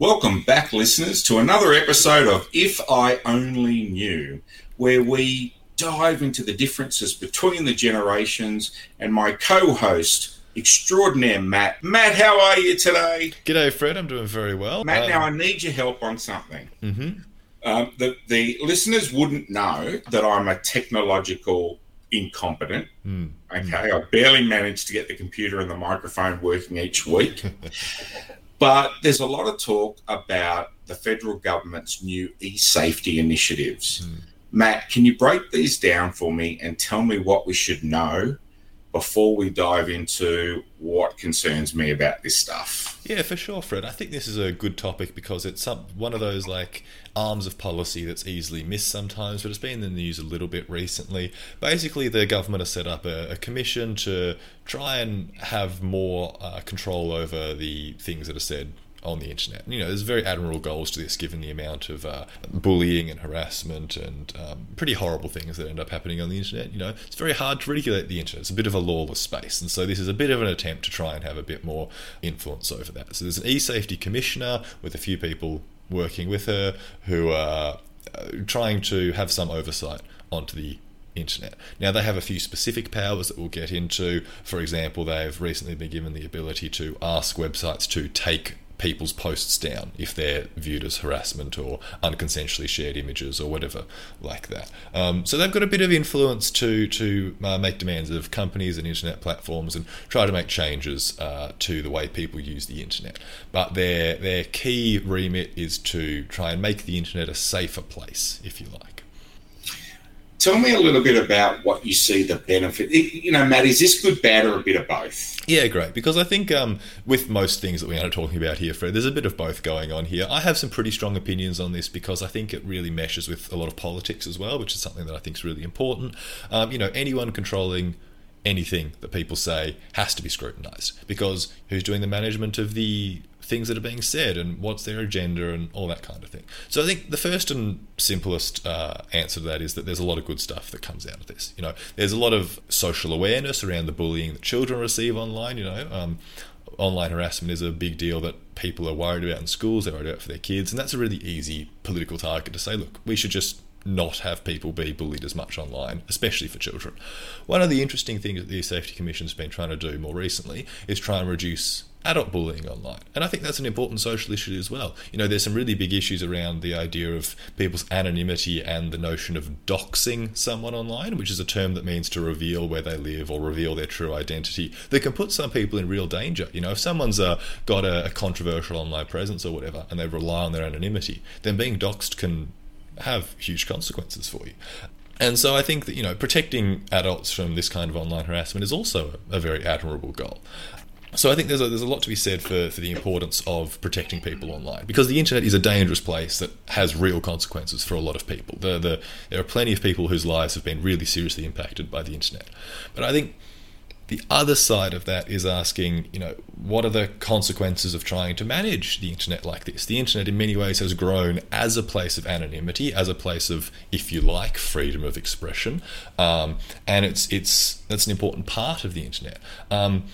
Welcome back, listeners, to another episode of If I Only Knew, where we dive into the differences between the generations and my co host, extraordinaire Matt. Matt, how are you today? G'day, Fred. I'm doing very well. Matt, um, now I need your help on something. Mm-hmm. Um, the, the listeners wouldn't know that I'm a technological incompetent. Mm. Okay, I barely managed to get the computer and the microphone working each week. But there's a lot of talk about the federal government's new e safety initiatives. Mm. Matt, can you break these down for me and tell me what we should know before we dive into what concerns me about this stuff? Yeah, for sure, Fred. I think this is a good topic because it's one of those like arms of policy that's easily missed sometimes, but it's been in the news a little bit recently. Basically, the government has set up a, a commission to try and have more uh, control over the things that are said on the internet. You know, there's very admirable goals to this, given the amount of uh, bullying and harassment and um, pretty horrible things that end up happening on the internet. You know, it's very hard to regulate the internet. It's a bit of a lawless space, and so this is a bit of an attempt to try and have a bit more influence over that. So there's an e-safety commissioner with a few people working with her who are uh, trying to have some oversight onto the internet. Now, they have a few specific powers that we'll get into. For example, they've recently been given the ability to ask websites to take people's posts down if they're viewed as harassment or unconsensually shared images or whatever like that. Um, so they've got a bit of influence to to uh, make demands of companies and internet platforms and try to make changes uh, to the way people use the internet. But their their key remit is to try and make the internet a safer place, if you like. Tell me a little bit about what you see the benefit. You know, Matt, is this good, bad, or a bit of both? Yeah, great. Because I think um, with most things that we are talking about here, Fred, there's a bit of both going on here. I have some pretty strong opinions on this because I think it really meshes with a lot of politics as well, which is something that I think is really important. Um, you know, anyone controlling anything that people say has to be scrutinized because who's doing the management of the things that are being said and what's their agenda and all that kind of thing. So I think the first and simplest uh, answer to that is that there's a lot of good stuff that comes out of this. You know, there's a lot of social awareness around the bullying that children receive online. You know, um, online harassment is a big deal that people are worried about in schools. They're worried about for their kids, and that's a really easy political target to say. Look, we should just not have people be bullied as much online, especially for children. One of the interesting things that the Safety Commission's been trying to do more recently is try and reduce adult bullying online. And I think that's an important social issue as well. You know, there's some really big issues around the idea of people's anonymity and the notion of doxing someone online, which is a term that means to reveal where they live or reveal their true identity, that can put some people in real danger. You know, if someone's uh, got a, a controversial online presence or whatever and they rely on their anonymity, then being doxed can have huge consequences for you. And so I think that you know protecting adults from this kind of online harassment is also a, very admirable goal. So I think there's a, there's a lot to be said for, for the importance of protecting people online because the internet is a dangerous place that has real consequences for a lot of people. The, the, there are plenty of people whose lives have been really seriously impacted by the internet. But I think the other side of that is asking, you know, what are the consequences of trying to manage the internet like this? The internet, in many ways, has grown as a place of anonymity, as a place of, if you like, freedom of expression, um, and it's it's that's an important part of the internet. Um,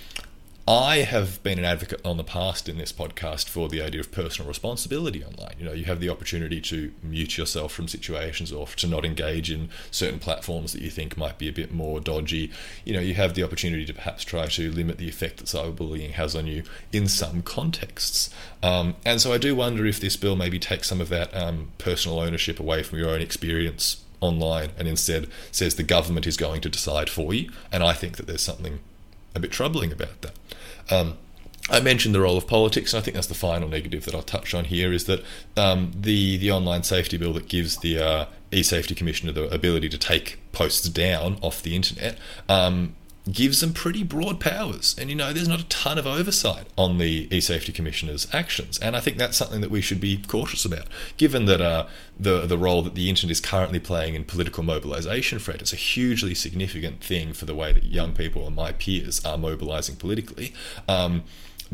I have been an advocate on the past in this podcast for the idea of personal responsibility online. You know, you have the opportunity to mute yourself from situations or to not engage in certain platforms that you think might be a bit more dodgy. You know, you have the opportunity to perhaps try to limit the effect that cyberbullying has on you in some contexts. Um, and so I do wonder if this bill maybe takes some of that um, personal ownership away from your own experience online and instead says the government is going to decide for you. And I think that there's something a bit troubling about that. Um, I mentioned the role of politics, and I think that's the final negative that I'll touch on here is that um, the the online safety bill that gives the uh, e-safety commissioner the ability to take posts down off the internet um, gives them pretty broad powers. And you know, there's not a ton of oversight on the e-safety commissioner's actions, and I think that's something that we should be cautious about, given that uh, the the role that the internet is currently playing in political mobilisation. Fred, it's a hugely significant thing for the way that young people and my peers are mobilising politically. Um,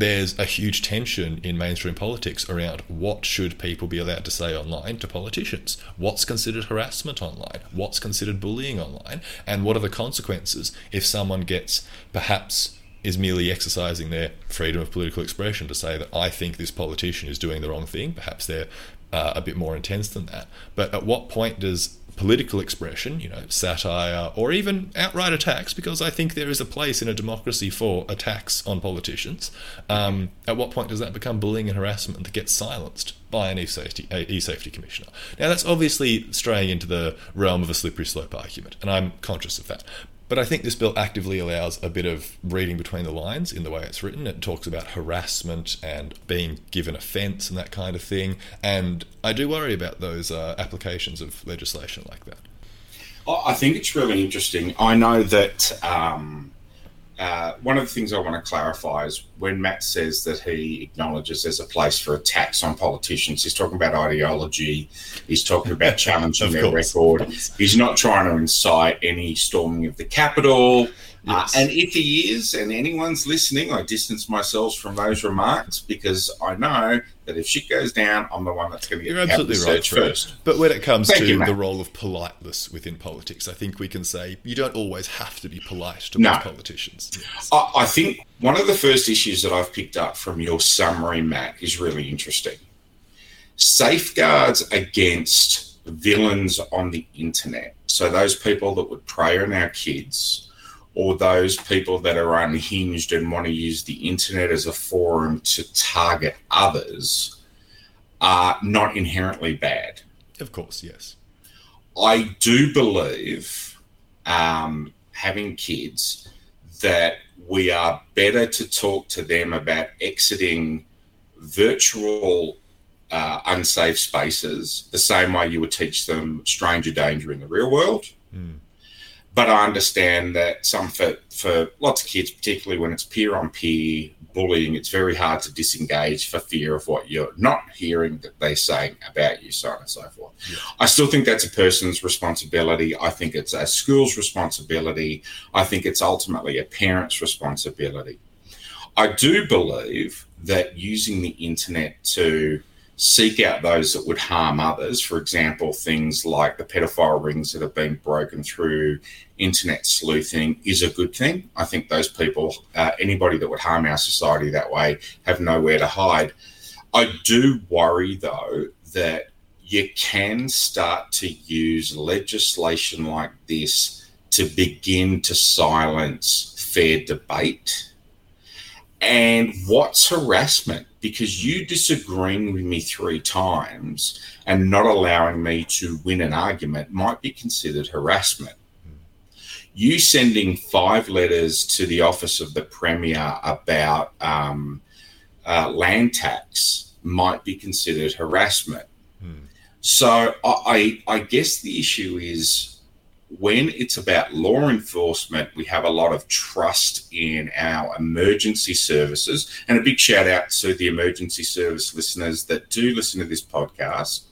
there's a huge tension in mainstream politics around what should people be allowed to say online to politicians? What's considered harassment online? What's considered bullying online? And what are the consequences if someone gets perhaps is merely exercising their freedom of political expression to say that I think this politician is doing the wrong thing. Perhaps they're uh, a bit more intense than that. But at what point does political expression, you know, satire, or even outright attacks, because I think there is a place in a democracy for attacks on politicians. Um, at what point does that become bullying and harassment that gets silenced by an e-safety, e-safety commissioner? Now, that's obviously straying into the realm of a slippery slope argument, and I'm conscious of that. But I think this bill actively allows a bit of reading between the lines in the way it's written. It talks about harassment and being given offence and that kind of thing. And I do worry about those uh, applications of legislation like that. I think it's really interesting. I know that um, uh, one of the things I want to clarify is when Matt says that he acknowledges there's a place for attacks on politicians, he's talking about ideology, he's talking about challenging their record. He's not trying to incite any storming of the Capitol. Uh, yes. Uh, and if he is, and anyone's listening, I distance myself from those remarks because I know that if shit goes down, I'm the one that's going to get You're absolutely right, first. But when it comes Thank to you, the role of politeness within politics, I think we can say you don't always have to be polite to no. politicians. Yes. I, I think one of the first issues that I've picked up from your summary, Matt, is really interesting. Safeguards against villains on the internet. So those people that would prey on our kids or those people that are unhinged and want to use the internet as a forum to target others are not inherently bad. Of course, yes. I do believe, um, having kids, that we are better to talk to them about exiting virtual uh, unsafe spaces the same way you would teach them stranger danger in the real world. Mm but I understand that some for for lots of kids, particularly when it's peer on peer bullying, it's very hard to disengage for fear of what you're not hearing that they're saying about you, so on and so forth. Yeah. I still think that's a person's responsibility. I think it's a school's responsibility. I think it's ultimately a parent's responsibility. I do believe that using the internet to seek out those that would harm others. For example, things like the pedophile rings that have been broken through internet sleuthing is a good thing. I think those people, uh, anybody that would harm our society that way, have nowhere to hide. I do worry, though, that you can start to use legislation like this to begin to silence fair debate. And what's harassment? Because you disagreeing with me three times and not allowing me to win an argument might be considered harassment. You sending five letters to the office of the Premier about um, uh, land tax might be considered harassment. Hmm. So I, I guess the issue is when it's about law enforcement, we have a lot of trust in our emergency services. And a big shout out to the emergency service listeners that do listen to this podcast.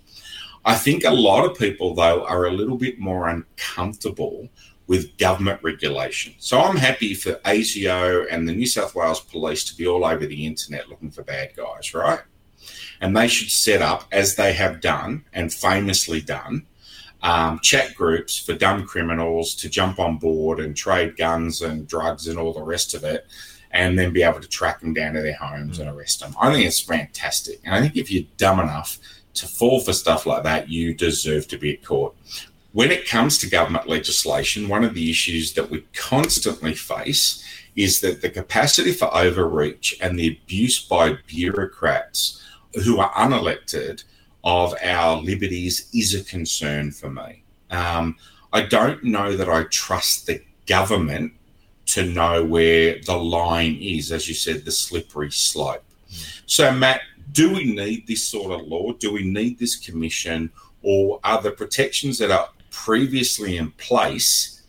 I think a lot of people, though, are a little bit more uncomfortable with government regulation. So I'm happy for ASIO and the New South Wales Police to be all over the internet looking for bad guys, right? And they should set up, as they have done and famously done, um, chat groups for dumb criminals to jump on board and trade guns and drugs and all the rest of it, and then be able to track them down to their homes and arrest them. I think it's fantastic. And I think if you're dumb enough to fall for stuff like that, you deserve to be at court. When it comes to government legislation, one of the issues that we constantly face is that the capacity for overreach and the abuse by bureaucrats who are unelected of our liberties is a concern for me. Um, I don't know that I trust the government to know where the line is, as you said, the slippery slope. So, Matt, do we need this sort of law? Do we need this commission? Or are the protections that are previously in place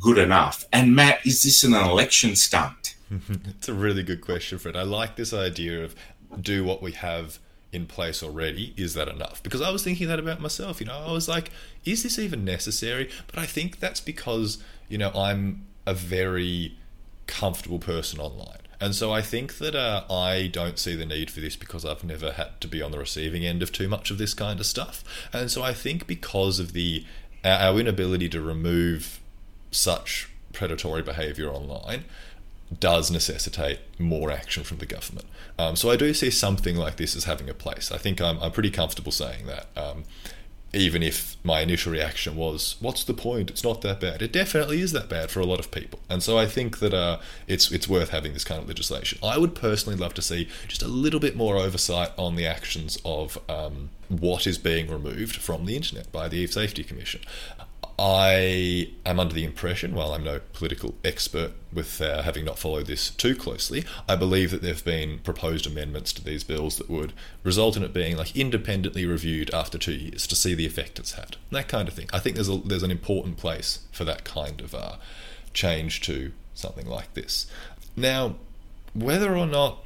good enough? And, Matt, is this an election stunt? it's a really good question, Fred. I like this idea of do what we have in place already, is that enough? Because I was thinking that about myself. You know, I was like, is this even necessary? But I think that's because, you know, I'm a very comfortable person online. And so I think that uh, I don't see the need for this because I've never had to be on the receiving end of too much of this kind of stuff. And so I think because of the our inability to remove such predatory behavior online, does necessitate more action from the government. Um, so I do see something like this as having a place. I think I'm, I'm pretty comfortable saying that. Um, even if my initial reaction was, "What's the point? It's not that bad." It definitely is that bad for a lot of people, and so I think that uh, it's it's worth having this kind of legislation. I would personally love to see just a little bit more oversight on the actions of um, what is being removed from the internet by the Safety Commission. I am under the impression, while I'm no political expert with uh, having not followed this too closely, I believe that there have been proposed amendments to these bills that would result in it being like independently reviewed after two years to see the effect it's had. That kind of thing. I think there's a, there's an important place for that kind of uh, change to something like this. Now, whether or not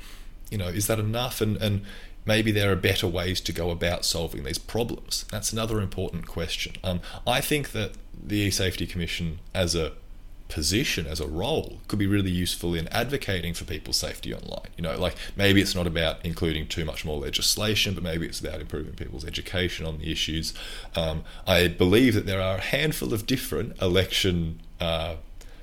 you know is that enough, and and maybe there are better ways to go about solving these problems? That's another important question. Um, I think that the E-Safety Commission as a position as a role could be really useful in advocating for people's safety online. You know, like maybe it's not about including too much more legislation, but maybe it's about improving people's education on the issues. Um, I believe that there are a handful of different election uh,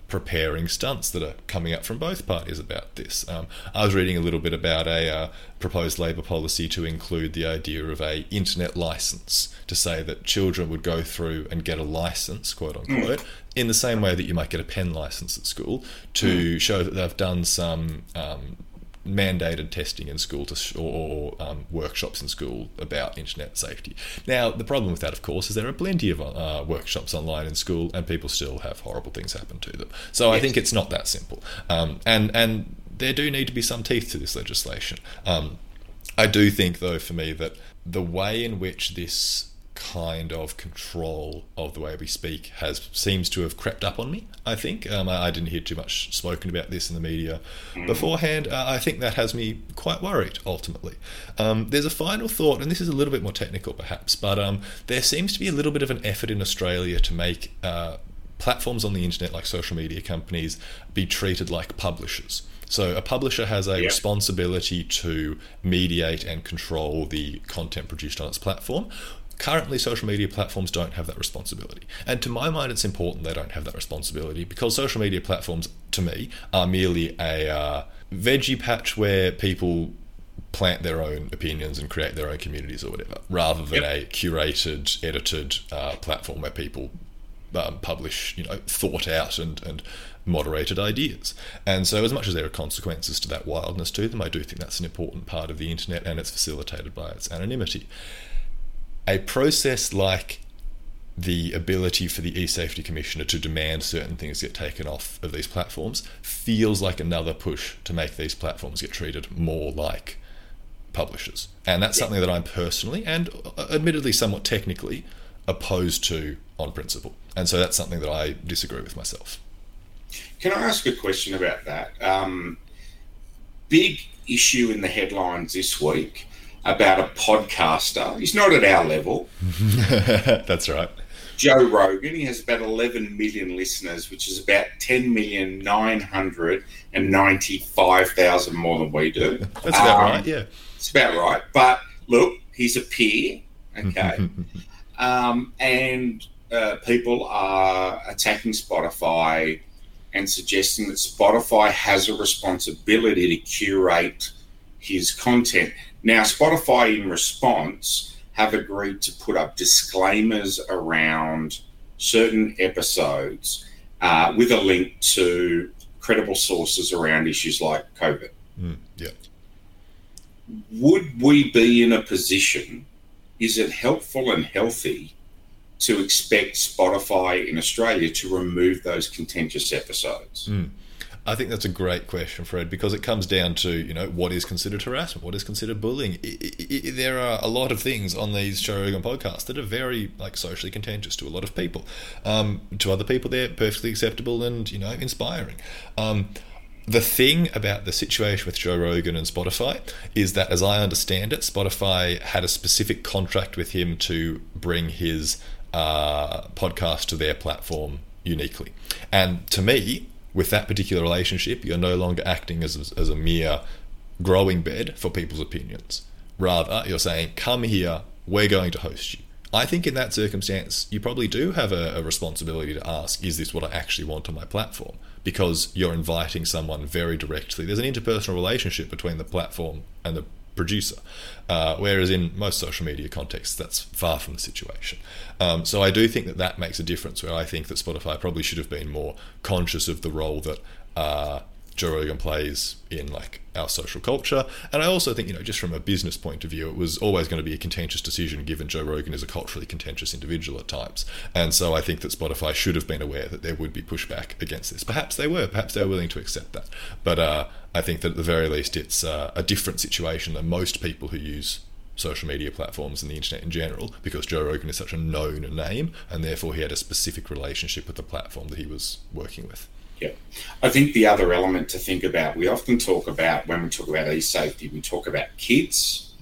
preparing stunts that are coming up from both parties about this. Um, I was reading a little bit about a uh, proposed Labor policy to include the idea of a internet license to say that children would go through and get a license, quote unquote, mm. in the same way that you might get a pen license at school to mm. show that they've done some um, mandated testing in school to or, or um, workshops in school about internet safety. Now, the problem with that, of course, is there are plenty of uh, workshops online in school, and people still have horrible things happen to them. So yes. I think it's not that simple. Um, and and there do need to be some teeth to this legislation. Um, I do think, though, for me, that the way in which this kind of control of the way we speak has seems to have crept up on me. I think um, I, I, didn't hear too much spoken about this in the media mm. beforehand. Uh, I think that has me quite worried. Ultimately, um, there's a final thought, and this is a little bit more technical, perhaps, but um, there seems to be a little bit of an effort in Australia to make. Uh, platforms on the internet like social media companies be treated like publishers. So a publisher has a responsibility to mediate and control the content produced on its platform, Currently, social media platforms don't have that responsibility. And to my mind, it's important they don't have that responsibility because social media platforms, to me, are merely a uh, veggie patch where people plant their own opinions and create their own communities or whatever, rather than yep. a curated, edited uh, platform where people um, publish, you know, thought out and, and moderated ideas. And so, as much as there are consequences to that wildness to them, I do think that's an important part of the internet and it's facilitated by its anonymity a process like the ability for the e-safety commissioner to demand certain things get taken off of these platforms feels like another push to make these platforms get treated more like publishers. And that's yeah. something that i'm personally and uh, admittedly somewhat technically opposed to on principle. And so that's something that i disagree with myself. Can i ask a question about that? Um, big issue in the headlines this week about a podcaster. He's not at our level. That's right. Joe Rogan. He has about 11 million listeners, which is about 10 million 995,000 more than we do. That's about um, right, yeah. It's about right. But look, he's a peer, okay? um, and uh, people are attacking Spotify and suggesting that Spotify has a responsibility to curate his content. Now, Spotify, in response, have agreed to put up disclaimers around certain episodes uh, with a link to credible sources around issues like COVID. Mm, yeah. Would we be in a position? Is it helpful and healthy to expect Spotify in Australia to remove those contentious episodes? Mm. I think that's a great question, Fred, because it comes down to you know what is considered harassment, what is considered bullying. There are a lot of things on these Joe Rogan podcasts that are very like socially contentious to a lot of people. Um, to other people, they're perfectly acceptable and you know inspiring. Um, the thing about the situation with Joe Rogan and Spotify is that, as I understand it, Spotify had a specific contract with him to bring his uh, podcast to their platform uniquely. And to me, with that particular relationship, you're no longer acting as a, as a mere growing bed for people's opinions. Rather, you're saying, come here, we're going to host you. I think in that circumstance, you probably do have a, a, responsibility to ask, is this what I actually want on my platform? Because you're inviting someone very directly. There's an interpersonal relationship between the platform and the producer. Uh, whereas in most social media contexts, that's far from the situation. Um, so I do think that that makes a difference. Where I think that Spotify probably should have been more conscious of the role that uh, Joe Rogan plays in like our social culture. And I also think, you know, just from a business point of view, it was always going to be a contentious decision given Joe Rogan is a culturally contentious individual at times. And so I think that Spotify should have been aware that there would be pushback against this. Perhaps they were, perhaps they were willing to accept that. But uh, I think that at the very least it's uh, a different situation than most people who use social media platforms and the internet in general because Joe Rogan is such a known name and therefore he had a specific relationship with the platform that he was working with. Yeah. I think the other element to think about, we often talk about, when we talk about e safety, we talk about kids.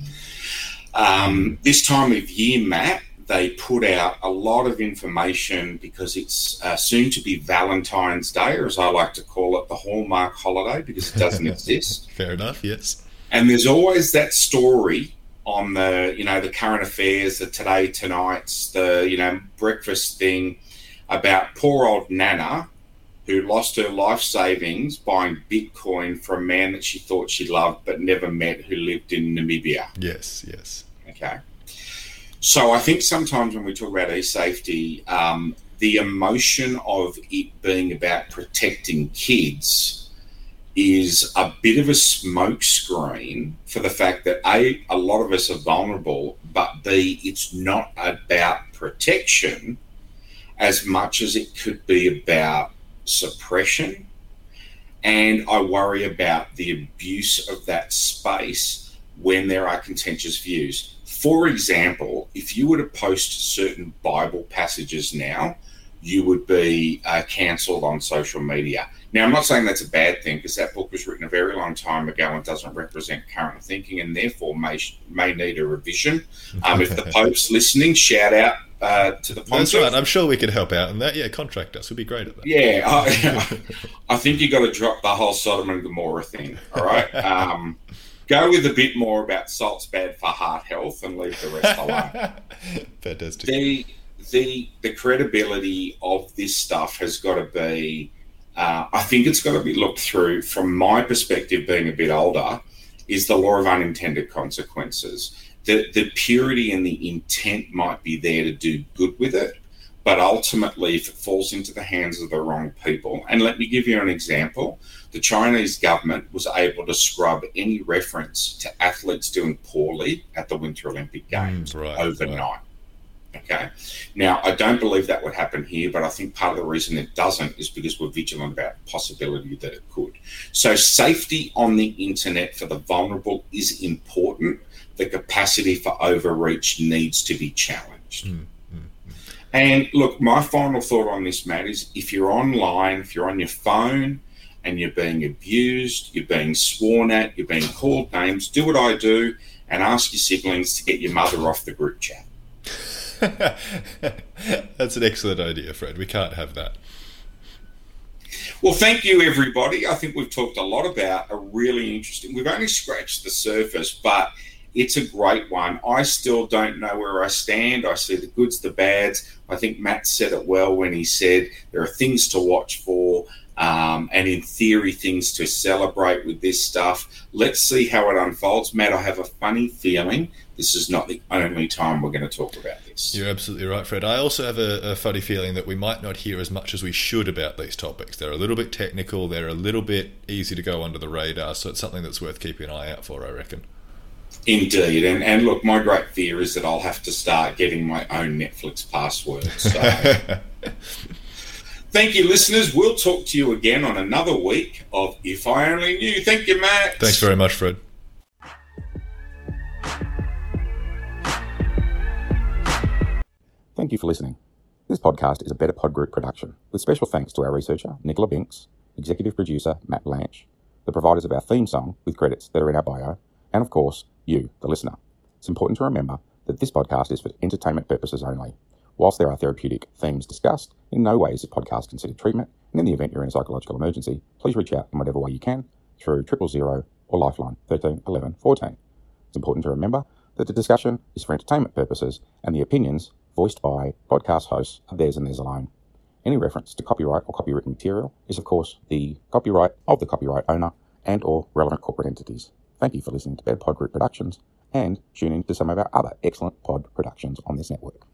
Um, this time of year, Matt, they put out a lot of information because it's uh, soon to be Valentine's Day, or as I like to call it, the Hallmark holiday, because it doesn't exist. Fair enough, yes. And there's always that story on the, you know, the current affairs, the today, tonight's, the, you know, breakfast thing about poor old Nana who lost her life savings buying Bitcoin for a man that she thought she loved but never met who lived in Namibia. Yes, yes. Okay. So I think sometimes when we talk about e-safety, um, the emotion of it being about protecting kids is a bit of a smokescreen for the fact that a a lot of us are vulnerable, but b it's not about protection as much as it could be about suppression. And I worry about the abuse of that space when there are contentious views. For example, if you were to post certain Bible passages now, you would be uh, cancelled on social media. Now, I'm not saying that's a bad thing because that book was written a very long time ago and doesn't represent current thinking and therefore may, may need a revision. Um, if the Pope's listening, shout out uh, to the That's right. I'm sure we could help out in that. Yeah, contract us. We'd be great at that. Yeah, I, I think you've got to drop the whole Sodom and Gomorrah thing. All right. Um, go with a bit more about salt's bad for heart health and leave the rest alone. Fantastic. The the the credibility of this stuff has got to be. Uh, I think it's got to be looked through from my perspective, being a bit older, is the law of unintended consequences the, the purity and the intent might be there to do good with it. But ultimately, if it falls into the hands of the wrong people, and let me give you an example the Chinese government was able to scrub any reference to athletes doing poorly at the Winter Olympic Games mm, right, overnight. Right. Okay. Now, I don't believe that would happen here, but I think part of the reason it doesn't is because we're vigilant about the possibility that it could. So, safety on the internet for the vulnerable is important the capacity for overreach needs to be challenged. Mm, mm, mm. And look, my final thought on this, Matt, is if you're online, if you're on your phone and you're being abused, you're being sworn at, you're being called names, do what I do and ask your siblings to get your mother off the group chat. That's an excellent idea, Fred. We can't have that. Well, thank you, everybody. I think we've talked a lot about a really interesting. We've only scratched the surface, but it's a great one. I still don't know where I stand. I see the goods, the bads. I think Matt said it well when he said there are things to watch for. Um, and in theory, things to celebrate with this stuff. Let's see how it unfolds. Matt, I have a funny feeling this is not the only time we're going to talk about this. You're absolutely right, Fred. I also have a, a, funny feeling that we might not hear as much as we should about these topics. They're a little bit technical, they're a little bit easy to go under the radar, so it's something that's worth keeping an eye out for, I reckon. Indeed, and and look, my great fear is that I'll have to start getting my own Netflix password. So, thank you, listeners. We'll talk to you again on another week of If I Only Knew. Thank you, Matt. Thanks very much, Fred. Thank you for listening. This podcast is a Better Pod Group production, with special thanks to our researcher, Nicola Binks, executive producer, Matt Blanche, the providers of our theme song, with credits that are in our bio, and of course, you, the listener. It's important to remember that this podcast is for entertainment purposes only. Whilst there are therapeutic themes discussed, in no way is this podcast considered treatment, and in the event you're in a psychological emergency, please reach out in whatever way you can through triple zero or Lifeline 13 11 14. It's important to remember that the discussion is for entertainment purposes and the opinions voiced by podcast hosts of theirs and theirs alone. Any reference to copyright or copywritten material is, of course, the copyright of the copyright owner and or relevant corporate entities. Thank you for listening to Better Pod Group Productions and tune in to some of our other excellent pod productions on this network.